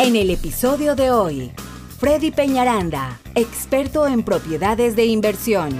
En el episodio de hoy, Freddy Peñaranda, experto en propiedades de inversión.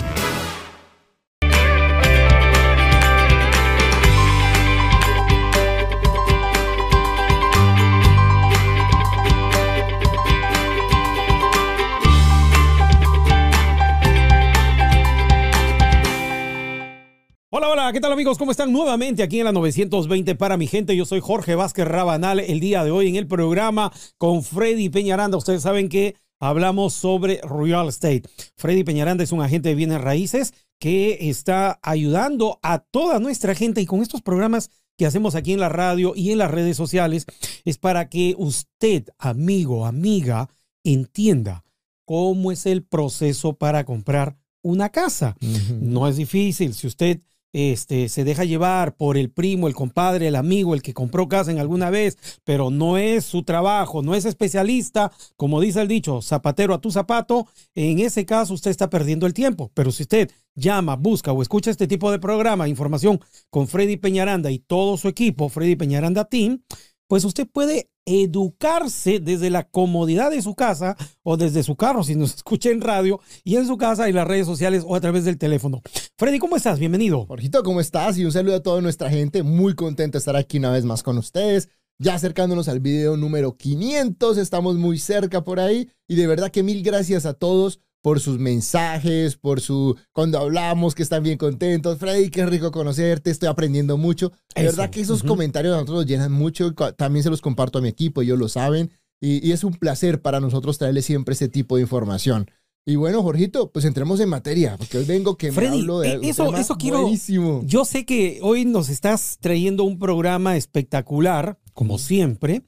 Hola, ¿qué tal amigos? ¿Cómo están nuevamente aquí en la 920 para mi gente? Yo soy Jorge Vázquez Rabanal el día de hoy en el programa con Freddy Peñaranda. Ustedes saben que hablamos sobre real estate. Freddy Peñaranda es un agente de bienes raíces que está ayudando a toda nuestra gente y con estos programas que hacemos aquí en la radio y en las redes sociales es para que usted, amigo, amiga, entienda cómo es el proceso para comprar una casa. No es difícil. Si usted este, se deja llevar por el primo, el compadre, el amigo, el que compró casa en alguna vez, pero no es su trabajo, no es especialista, como dice el dicho, zapatero a tu zapato, en ese caso usted está perdiendo el tiempo. Pero si usted llama, busca o escucha este tipo de programa, información con Freddy Peñaranda y todo su equipo, Freddy Peñaranda Team, pues usted puede educarse desde la comodidad de su casa o desde su carro, si nos escucha en radio, y en su casa, en las redes sociales o a través del teléfono. Freddy, ¿cómo estás? Bienvenido. Jorgito, ¿cómo estás? Y un saludo a toda nuestra gente. Muy contento de estar aquí una vez más con ustedes. Ya acercándonos al video número 500, estamos muy cerca por ahí. Y de verdad que mil gracias a todos por sus mensajes, por su cuando hablamos que están bien contentos. Freddy, qué rico conocerte, estoy aprendiendo mucho. De verdad que esos comentarios a nosotros nos llenan mucho. También se los comparto a mi equipo, ellos lo saben. Y, es un placer para nosotros traerles siempre ese tipo de información. Y bueno, Jorgito, pues entremos en materia, porque hoy vengo que Freddy, me hablo de eh, eso, eso quiero. buenísimo. Yo sé que hoy nos estás trayendo un programa espectacular, como siempre,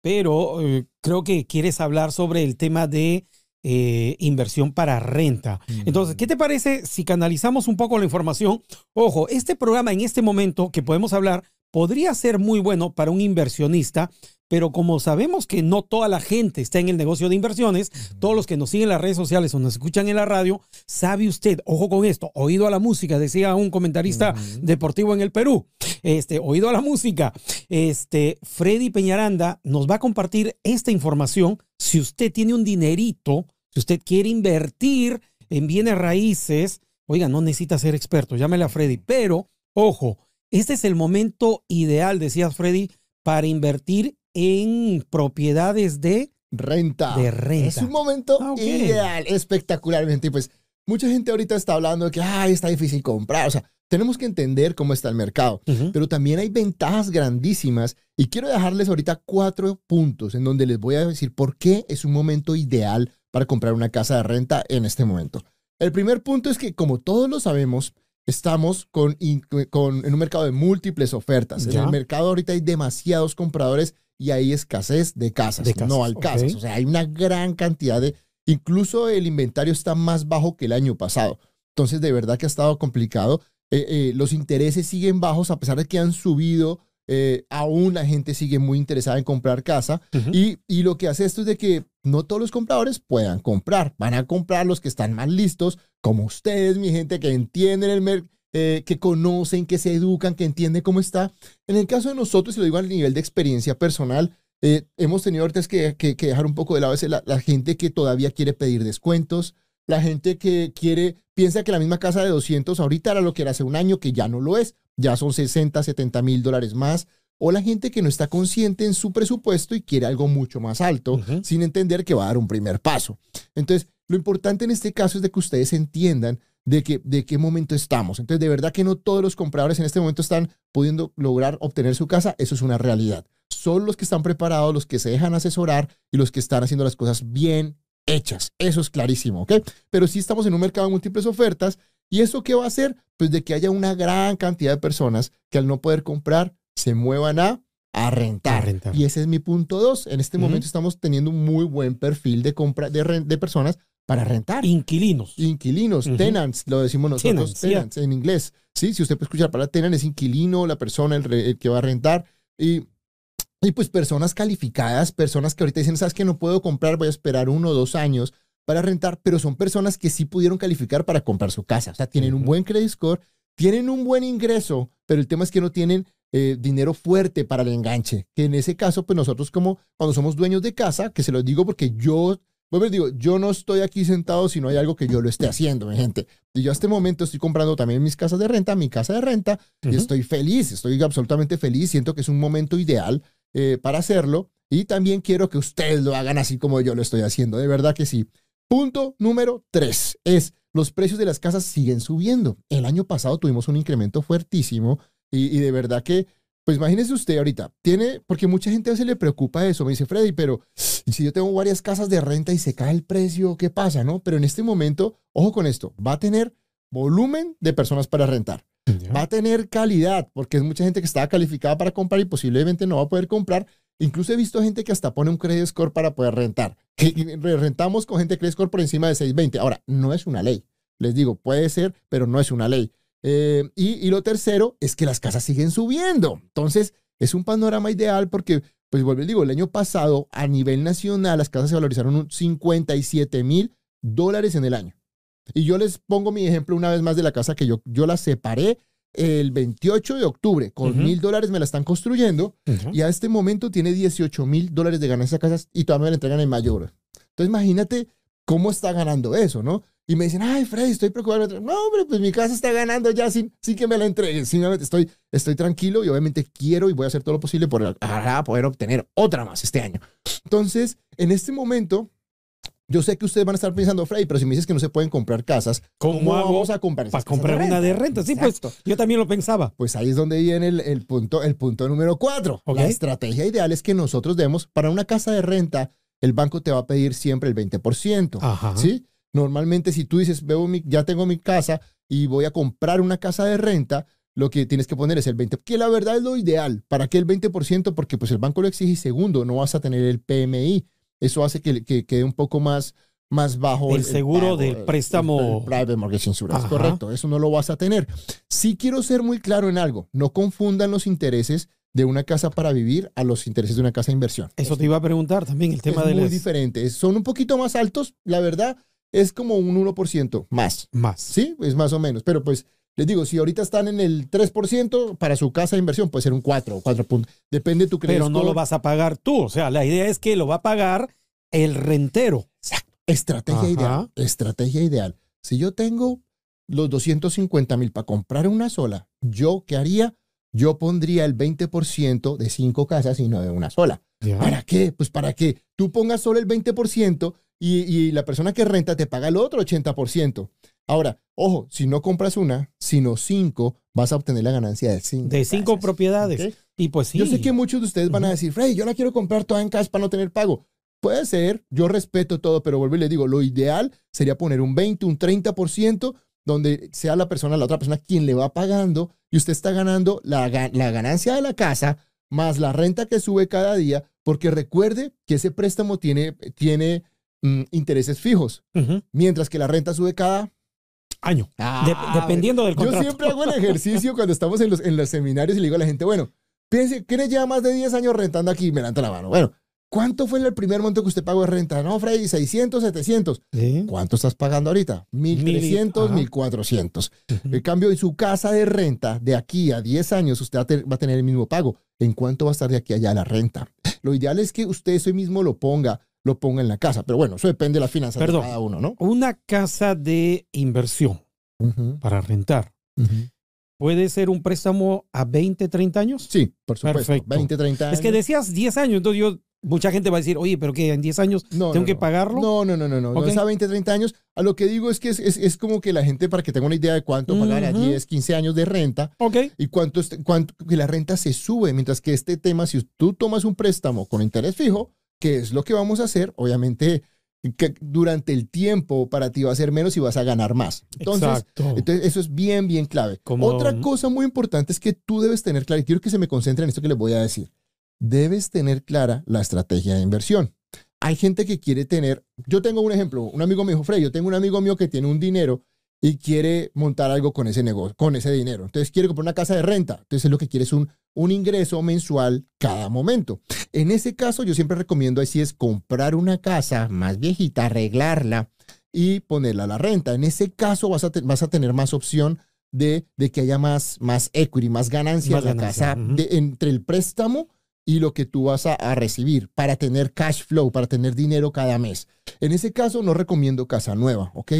pero eh, creo que quieres hablar sobre el tema de eh, inversión para renta. Entonces, ¿qué te parece si canalizamos un poco la información? Ojo, este programa en este momento que podemos hablar podría ser muy bueno para un inversionista, pero como sabemos que no toda la gente está en el negocio de inversiones, todos los que nos siguen en las redes sociales o nos escuchan en la radio, sabe usted, ojo con esto, oído a la música, decía un comentarista deportivo en el Perú, este, oído a la música, este, Freddy Peñaranda nos va a compartir esta información. Si usted tiene un dinerito, si usted quiere invertir en bienes raíces, oiga, no necesita ser experto, llámele a Freddy. Pero, ojo, este es el momento ideal, decías Freddy, para invertir en propiedades de renta. De renta. Es un momento Ah, ideal, espectacularmente. Pues mucha gente ahorita está hablando de que ay, está difícil comprar. O sea, tenemos que entender cómo está el mercado. Pero también hay ventajas grandísimas y quiero dejarles ahorita cuatro puntos en donde les voy a decir por qué es un momento ideal para comprar una casa de renta en este momento. El primer punto es que, como todos lo sabemos, estamos con, en un mercado de múltiples ofertas. En el mercado ahorita hay demasiados compradores y hay escasez de casas. De casas, no hay ok. casas. O sea, hay una gran cantidad de... Incluso el inventario está más bajo que el año pasado. Entonces, de verdad que ha estado complicado. Eh, eh, los intereses siguen bajos a pesar de que han subido. eh, aún la gente sigue muy interesada en comprar casa. Y, y lo que hace esto es de que no todos los compradores puedan comprar. Van a comprar los que están más listos, como ustedes, mi gente, que entienden el mercado. que conocen, que se educan, que entienden cómo está. En el caso de nosotros, y lo digo a nivel de experiencia personal, eh, hemos tenido ahorita que- que dejar un poco de lado ese- la, la gente que todavía quiere pedir descuentos, la gente que quiere, piensa que la misma casa de 200 ahorita era lo que era hace un año, que ya no lo es, ya son 60, 70 mil dólares más, o la gente que no está consciente en su presupuesto y quiere algo mucho más alto, sin entender que va a dar un primer paso. Entonces, lo importante en este caso es de que ustedes entiendan de, que, de qué momento estamos. Entonces, de verdad que no todos los compradores en este momento están pudiendo lograr obtener su casa, eso es una realidad. Son los que están preparados, los que se dejan asesorar y los que están haciendo las cosas bien hechas. Eso es clarísimo, ¿ok? Pero sí estamos en un mercado de múltiples ofertas y eso qué va a hacer? Pues de que haya una gran cantidad de personas que al no poder comprar se muevan a, a rentar. A rentar. Y ese es mi punto dos. En este momento estamos teniendo un muy buen perfil de compra de, de personas para rentar. Inquilinos. Inquilinos, tenants, lo decimos nosotros, Tenants, en inglés. Sí, si usted puede escuchar la palabra tenant, es inquilino, la persona, el, re- el que va a rentar. Y, y pues personas calificadas, personas que ahorita dicen, ¿sabes que No puedo comprar, voy a esperar uno o dos años para rentar, pero son personas que sí pudieron calificar para comprar su casa. O sea, tienen un buen credit score, tienen un buen ingreso, pero el tema es que no tienen eh, dinero fuerte para el enganche, que en ese caso, pues nosotros como cuando somos dueños de casa, que se los digo porque yo, bueno, digo, yo no estoy aquí sentado si no hay algo que yo lo esté haciendo, mi gente. Y yo a este momento estoy comprando también mis casas de renta, mi casa de renta, y estoy feliz, estoy absolutamente feliz, siento que es un momento ideal eh, para hacerlo y también quiero que ustedes lo hagan así como yo lo estoy haciendo, de verdad que sí. Punto número tres es los precios de las casas siguen subiendo. El año pasado tuvimos un incremento fuertísimo y, y de verdad que, pues imagínese usted ahorita, tiene, porque mucha gente a veces le preocupa eso, me dice Freddy, pero si yo tengo varias casas de renta y se cae el precio, ¿qué pasa? no? Pero en este momento, ojo con esto, va a tener volumen de personas para rentar va a tener calidad, porque es mucha gente que estaba calificada para comprar y posiblemente no va a poder comprar. Incluso he visto gente que hasta pone un credit score para poder rentar. Que rentamos con gente credit score por encima de 620. Ahora, no es una ley. Les digo, puede ser, pero no es una ley. Eh, y, y lo tercero es que las casas siguen subiendo. Entonces, es un panorama ideal porque, pues vuelvo digo, el año pasado a nivel nacional las casas se valorizaron un 57 mil dólares en el año. Y yo les pongo mi ejemplo una vez más de la casa que yo, yo la separé el 28 de octubre. Con mil dólares me la están construyendo y a este momento tiene 18 mil dólares de ganancia casas y todavía me la entregan en mayor. Entonces imagínate cómo está ganando eso, ¿no? Y me dicen, ay, Freddy, estoy preocupado. No, hombre, pues mi casa está ganando ya sin, sin que me la entreguen. Simplemente estoy, estoy tranquilo y obviamente quiero y voy a hacer todo lo posible por para poder obtener otra más este año. Entonces, en este momento, yo sé que ustedes van a estar pensando, Freddy, pero si me dices que no se pueden comprar casas, ¿Cómo, ¿cómo, hago vamos a comprar para comprar una de renta? Sí, pues yo también lo pensaba. Pues ahí es donde viene el, el punto, el punto número cuatro. Ok. La estrategia ideal es que nosotros demos, para una casa de renta, el banco te va a pedir siempre el 20%. Ajá. ¿Sí? Normalmente si tú dices, veo mi, ya tengo mi casa y voy a comprar una casa de renta, lo que tienes que poner es el 20%, que la verdad es lo ideal. ¿Para qué el 20%? Porque pues el banco lo exige y segundo, no vas a tener el PMI. Eso hace que, que quede un poco más, más bajo. El seguro pago, del el- préstamo. el private mortgage insurance, Ajá. correcto. Eso no lo vas a tener. Sí quiero ser muy claro en algo. No confundan los intereses de una casa para vivir a los intereses de una casa de inversión. Eso te iba a preguntar también, el tema es de muy las diferente. Son un poquito más altos, la verdad, es como un 1% más. más. Sí, es más o menos. Pero pues les digo, si ahorita están en el 3% para su casa de inversión, puede ser un 4 o 4 puntos. Depende de tu crédito. Pero no lo vas a pagar tú. O sea, la idea es que lo va a pagar el rentero. Estrategia Ajá. ideal. Estrategia ideal. Si yo tengo los 250 mil para comprar una sola, ¿yo qué haría? Yo pondría el 20% de cinco casas y no de una sola. ¿Para qué? Pues para que tú pongas solo el 20% y, y la persona que renta te paga el otro 80%. Ahora, ojo, si no compras una, sino cinco, vas a obtener la ganancia de cinco. De cinco casas, propiedades. Y pues sí. Yo sé que muchos de ustedes van a decir, Freddy, yo la quiero comprar toda en cash para no tener pago. Puede ser, yo respeto todo, pero vuelvo y les digo, lo ideal sería poner un 20, un 30%, donde sea la persona, la otra persona quien le va pagando y usted está ganando la, la ganancia de la casa más la renta que sube cada día, porque recuerde que ese préstamo tiene, tiene mm, intereses fijos, mientras que la renta sube cada... Año. De- Ah, dependiendo del yo contrato. siempre hago el ejercicio cuando estamos en los, en los seminarios y le digo a la gente, bueno, piense, ¿quiénes lleva más de 10 años rentando aquí? Me levanta la mano. Bueno, ¿cuánto fue el primer monto que usted pagó de renta? No, Freddy, 600, 700. Sí. ¿Cuánto estás pagando ahorita? 1300, ajá. 1400. Ujú. En cambio, en su casa de renta, de aquí a 10 años, usted va a, te- va a tener el mismo pago. ¿En cuánto va a estar de aquí a allá la renta? Lo ideal es que usted eso mismo lo ponga, lo ponga en la casa. Pero bueno, eso depende de las finanzas Perdón. de cada uno, ¿no? Una casa de inversión para rentar. ¿Puede ser un préstamo a 20, 30 años? Sí, por supuesto. Perfecto. 20, 30 años. Es que decías 10 años, entonces yo, mucha gente va a decir, oye, pero que en 10 años No, tengo no, que pagarlo. No, no, no, no, no. Ok. No es a 20, 30 años. A lo que digo es que es, es, es como que la gente, para que tenga una idea de cuánto pagar a Ujú. 10, 15 años de renta Ok. y cuánto, cuánto que la renta se sube, mientras que este tema, si tú tomas un préstamo con interés fijo, que es lo que vamos a hacer, obviamente que durante el tiempo para ti va a ser menos y vas a ganar más. Entonces, Exacto. entonces eso es bien, bien clave. Como- Otra cosa muy importante es que tú debes tener claro, y quiero que se me concentre en esto que les voy a decir. Debes tener clara la estrategia de inversión. Hay gente que quiere tener, yo tengo un ejemplo, un amigo me dijo, Frey, yo tengo un amigo mío que tiene un dinero y quiere montar algo con ese negocio, con ese dinero. Entonces quiere comprar una casa de renta. Entonces lo que quiere es un, un ingreso mensual cada momento. En ese caso, yo siempre recomiendo así es comprar una casa más viejita, arreglarla y ponerla a la renta. En ese caso vas a, te- vas a tener más opción de, de que haya más, más equity, más ganancia Más en la ganancia, casa de- entre el préstamo y lo que tú vas a, a recibir para tener cash flow, para tener dinero cada mes. En ese caso no recomiendo casa nueva, ¿ok?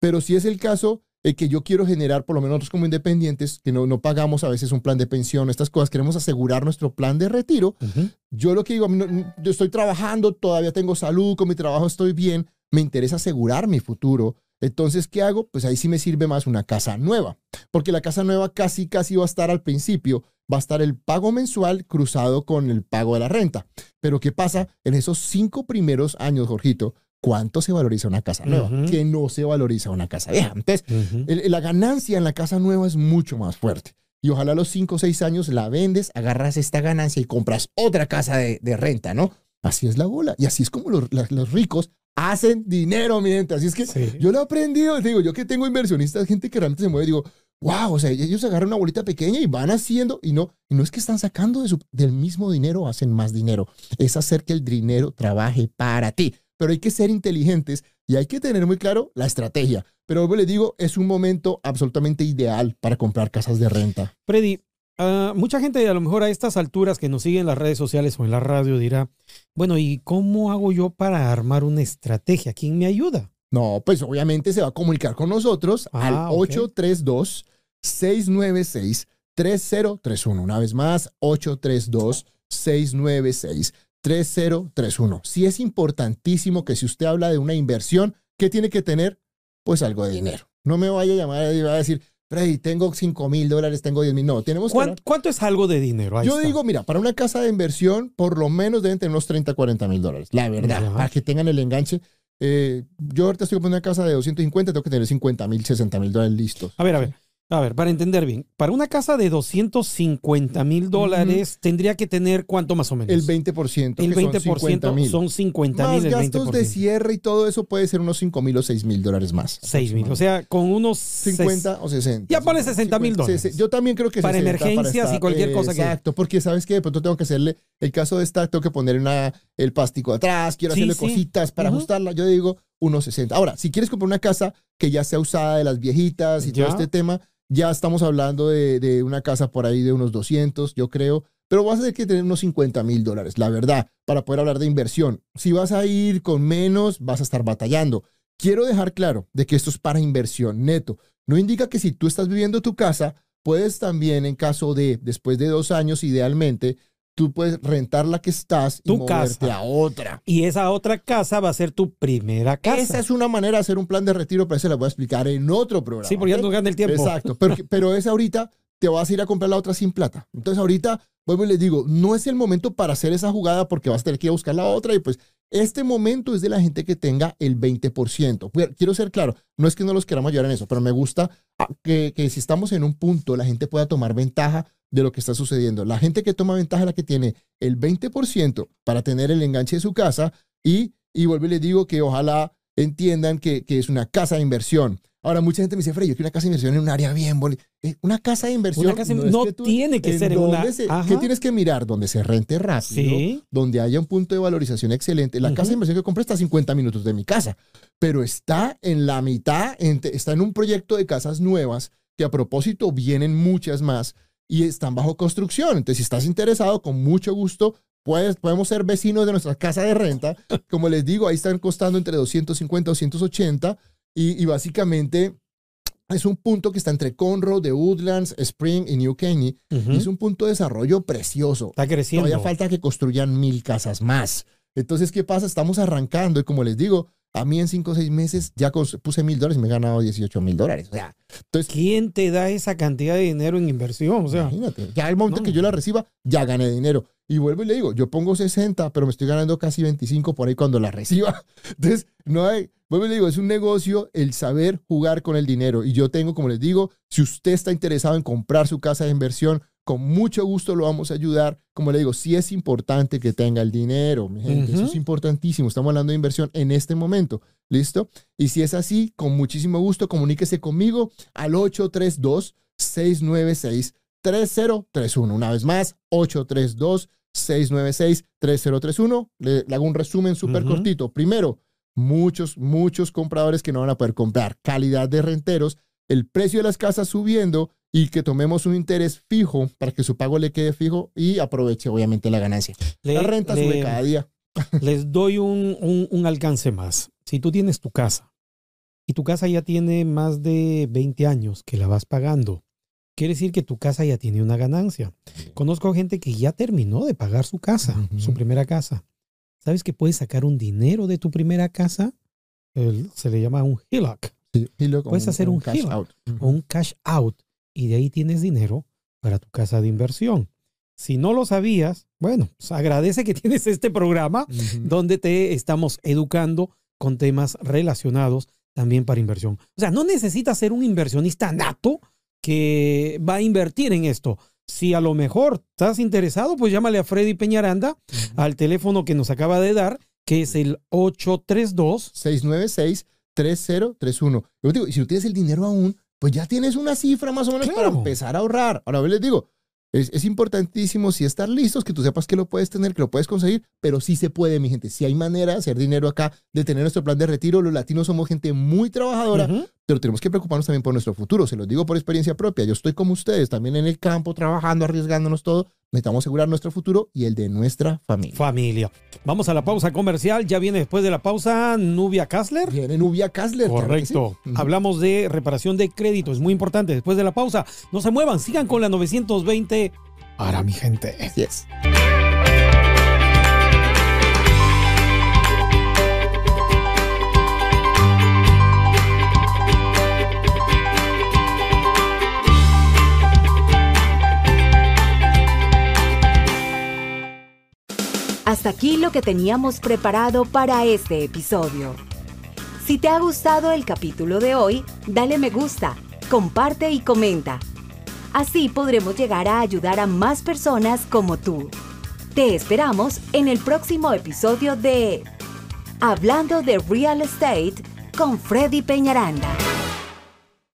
Pero si es el caso eh, que yo quiero generar, por lo menos nosotros como independientes, que no, no pagamos a veces un plan de pensión, estas cosas, queremos asegurar nuestro plan de retiro, Ujú. yo lo que digo, yo estoy trabajando, todavía tengo salud, con mi trabajo estoy bien, me interesa asegurar mi futuro. Entonces, ¿qué hago? Pues ahí sí me sirve más una casa nueva, porque la casa nueva casi, casi va a estar al principio, va a estar el pago mensual cruzado con el pago de la renta. Pero ¿qué pasa en esos cinco primeros años, Jorgito? ¿Cuánto se valoriza una casa nueva? Ujú. Que no se valoriza una casa vieja. Entonces, el- la ganancia en la casa nueva es mucho más fuerte. Y ojalá a los 5 o 6 años la vendes, agarras esta ganancia y compras otra casa de, de renta, ¿no? Así es la bola. Y así es como los, ricos hacen dinero, mi gente. Así es que Sí. yo lo he aprendido. Te digo, yo que tengo inversionistas, gente que realmente se mueve, digo, wow, o sea, ellos agarran una bolita pequeña y van haciendo, y no, y no es que están sacando de su- del mismo dinero, hacen más dinero. Es hacer que el dinero trabaje para ti. Pero hay que ser inteligentes y hay que tener muy claro la estrategia. Pero vuelvo y les digo, es un momento absolutamente ideal para comprar casas de renta. Freddy, ah, mucha gente a lo mejor a estas alturas que nos siguen en las redes sociales o en la radio dirá, bueno, ¿y cómo hago yo para armar una estrategia? ¿Quién me ayuda? No, pues obviamente se va a comunicar con nosotros Ah, al ok. 832-696-3031. Una vez más, 832-696-3031. Sí es importantísimo que si usted habla de una inversión, ¿qué tiene que tener? Pues algo de dinero. No me vaya a llamar y va a decir, Freddy, tengo 5 mil dólares, tengo 10 mil. No, tenemos que... ¿Cuán- hablar- ¿Cuánto, es algo de dinero? Ahí Yo está. digo, mira, para una casa de inversión, por lo menos deben tener unos 30, 40 mil dólares. La verdad, para que tengan el enganche. Eh, yo ahorita estoy comprando una casa de 250, tengo que tener 50 mil, 60 mil dólares listos. A ver, a ver. A ver, para entender bien, para una casa de 250 mil dólares tendría que tener cuánto más o menos. El 20%. El que 20% son 50 mil. son 50 Más mil. el gastos 20%. de cierre y todo eso puede ser unos 5 mil o 6 mil dólares más. 6 mil. O sea, con unos 50 o 60. Ya ponle 60 mil 50, dólares. Yo también creo que Para 60 emergencias estar- y cualquier cosa que- Exacto, porque sabes que de pronto tengo que hacerle, el caso de esta, tengo que poner una, el plástico atrás, quiero Sí, hacerle sí. cositas para Ujú. ajustarla. Yo digo unos 60. Ahora, si quieres comprar una casa que ya sea usada de las viejitas y Ya. todo este tema, ya estamos hablando de, de una casa por ahí de unos 200, yo creo. Pero vas a tener que tener unos 50 mil dólares, la verdad, para poder hablar de inversión. Si vas a ir con menos, vas a estar batallando. Quiero dejar claro de que esto es para inversión neto. No indica que si tú estás viviendo tu casa, puedes también, en caso de después de dos años, idealmente, tú puedes rentar la que estás y Tu moverte casa. a otra. Y esa otra casa va a ser tu primera casa. Esa es una manera de hacer un plan de retiro, pero se la voy a explicar en otro programa. sí, porque ya no gana el tiempo. Exacto, pero, pero es ahorita, te vas a ir a comprar la otra sin plata. Entonces ahorita, vuelvo y les digo, no es el momento para hacer esa jugada porque vas a tener que ir a buscar la otra y pues este momento es de la gente que tenga el 20%. Pues, Quiero ser claro, no es que no los queramos ayudar en eso, pero me gusta ah, que, que si estamos en un punto, la gente pueda tomar ventaja de lo que está sucediendo. La gente que toma ventaja es la que tiene el 20% para tener el enganche de su casa y, y vuelvo y les digo que ojalá entiendan que, que es una casa de inversión. Ahora, mucha gente me dice, Fred, yo quiero una casa de inversión en un área bien. Eh, Una casa de inversión Una casa- es no que tú- tiene que ¿en ser en una- se-. ¿Qué tienes que mirar? Donde se rente rápido, Sí. donde haya un punto de valorización excelente. La Ujú. casa de inversión que compré está a 50 minutos de mi casa, pero está en la mitad, entre- está en un proyecto de casas nuevas, que a propósito vienen muchas más y están bajo construcción. Entonces, si estás interesado, con mucho gusto, puedes, podemos ser vecinos de nuestra casa de renta. Como les digo, ahí están costando entre 250 y 280 y, y básicamente es un punto que está entre Conroe, The Woodlands, Spring y New Caney. Ujú. Y es un punto de desarrollo precioso. Está creciendo. Todavía falta que construyan mil casas más. Entonces, ¿qué pasa? Estamos arrancando y como les digo, a mí en cinco o seis meses ya puse mil dólares y me he ganado 18 mil dólares. O sea, entonces, ¿Quién te da esa cantidad de dinero en inversión? O sea, imagínate, ya el momento no. que yo la reciba, ya gané dinero. Y vuelvo y le digo, yo pongo 60, pero me estoy ganando casi 25 por ahí cuando la reciba. Entonces, no hay, vuelvo y le digo, es un negocio el saber jugar con el dinero. Y yo tengo, como les digo, si usted está interesado en comprar su casa de inversión, con mucho gusto lo vamos a ayudar. Como le digo, sí es importante que tenga el dinero, mi gente. Eso es importantísimo. Estamos hablando de inversión en este momento. ¿Listo? Y si es así, con muchísimo gusto, comuníquese conmigo al 832-696-3031. Una vez más, 832-696-3031. Le, le hago un resumen súper cortito. Primero, muchos, muchos compradores que no van a poder comprar. Calidad de renteros. el precio de las casas subiendo y que tomemos un interés fijo para que su pago le quede fijo y aproveche obviamente la ganancia. Le- la renta le- sube cada día. Les doy un, un- un alcance más. Si tú tienes tu casa y tu casa ya tiene más de 20 años que la vas pagando, quiere decir que tu casa ya tiene una ganancia. Conozco gente que ya terminó de pagar su casa, su primera casa. ¿Sabes que puedes sacar un dinero de tu primera casa? El- se le llama un HELOC Sí, luego Puedes hacer un cash giro. out. o un cash out y de ahí tienes dinero para tu casa de inversión. Si no lo sabías, bueno, pues agradece que tienes este programa donde te estamos educando con temas relacionados también para inversión. O sea, no necesitas ser un inversionista nato que va a invertir en esto. Si a lo mejor estás interesado, pues llámale a Freddy Peñaranda al teléfono que nos acaba de dar, que es el 832 696-3031. Yo digo, y si no tienes el dinero aún, pues ya tienes una cifra más o menos para empezar a ahorrar. Ahora, les digo, es, es importantísimo si estar listos, que tú sepas que lo puedes tener, que lo puedes conseguir, pero sí se puede, mi gente. Si hay manera de hacer dinero acá, de tener nuestro plan de retiro. Los latinos somos gente muy trabajadora. Pero tenemos que preocuparnos también por nuestro futuro. Se los digo por experiencia propia. Yo estoy como ustedes, también en el campo, trabajando, arriesgándonos todo. Necesitamos asegurar nuestro futuro y el de nuestra familia. familia. Vamos a la pausa comercial. Ya viene después de la pausa Nubia Kassler. Viene Nubia Kassler. sí. Correcto. Hablamos de reparación de crédito. Es muy importante. Después de la pausa, no se muevan. Sigan con la 920 para mi gente. Así Hasta aquí lo que teníamos preparado para este episodio. Si te ha gustado el capítulo de hoy, dale me gusta, comparte y comenta. Así podremos llegar a ayudar a más personas como tú. Te esperamos en el próximo episodio de Hablando de Real Estate con Freddy Peñaranda.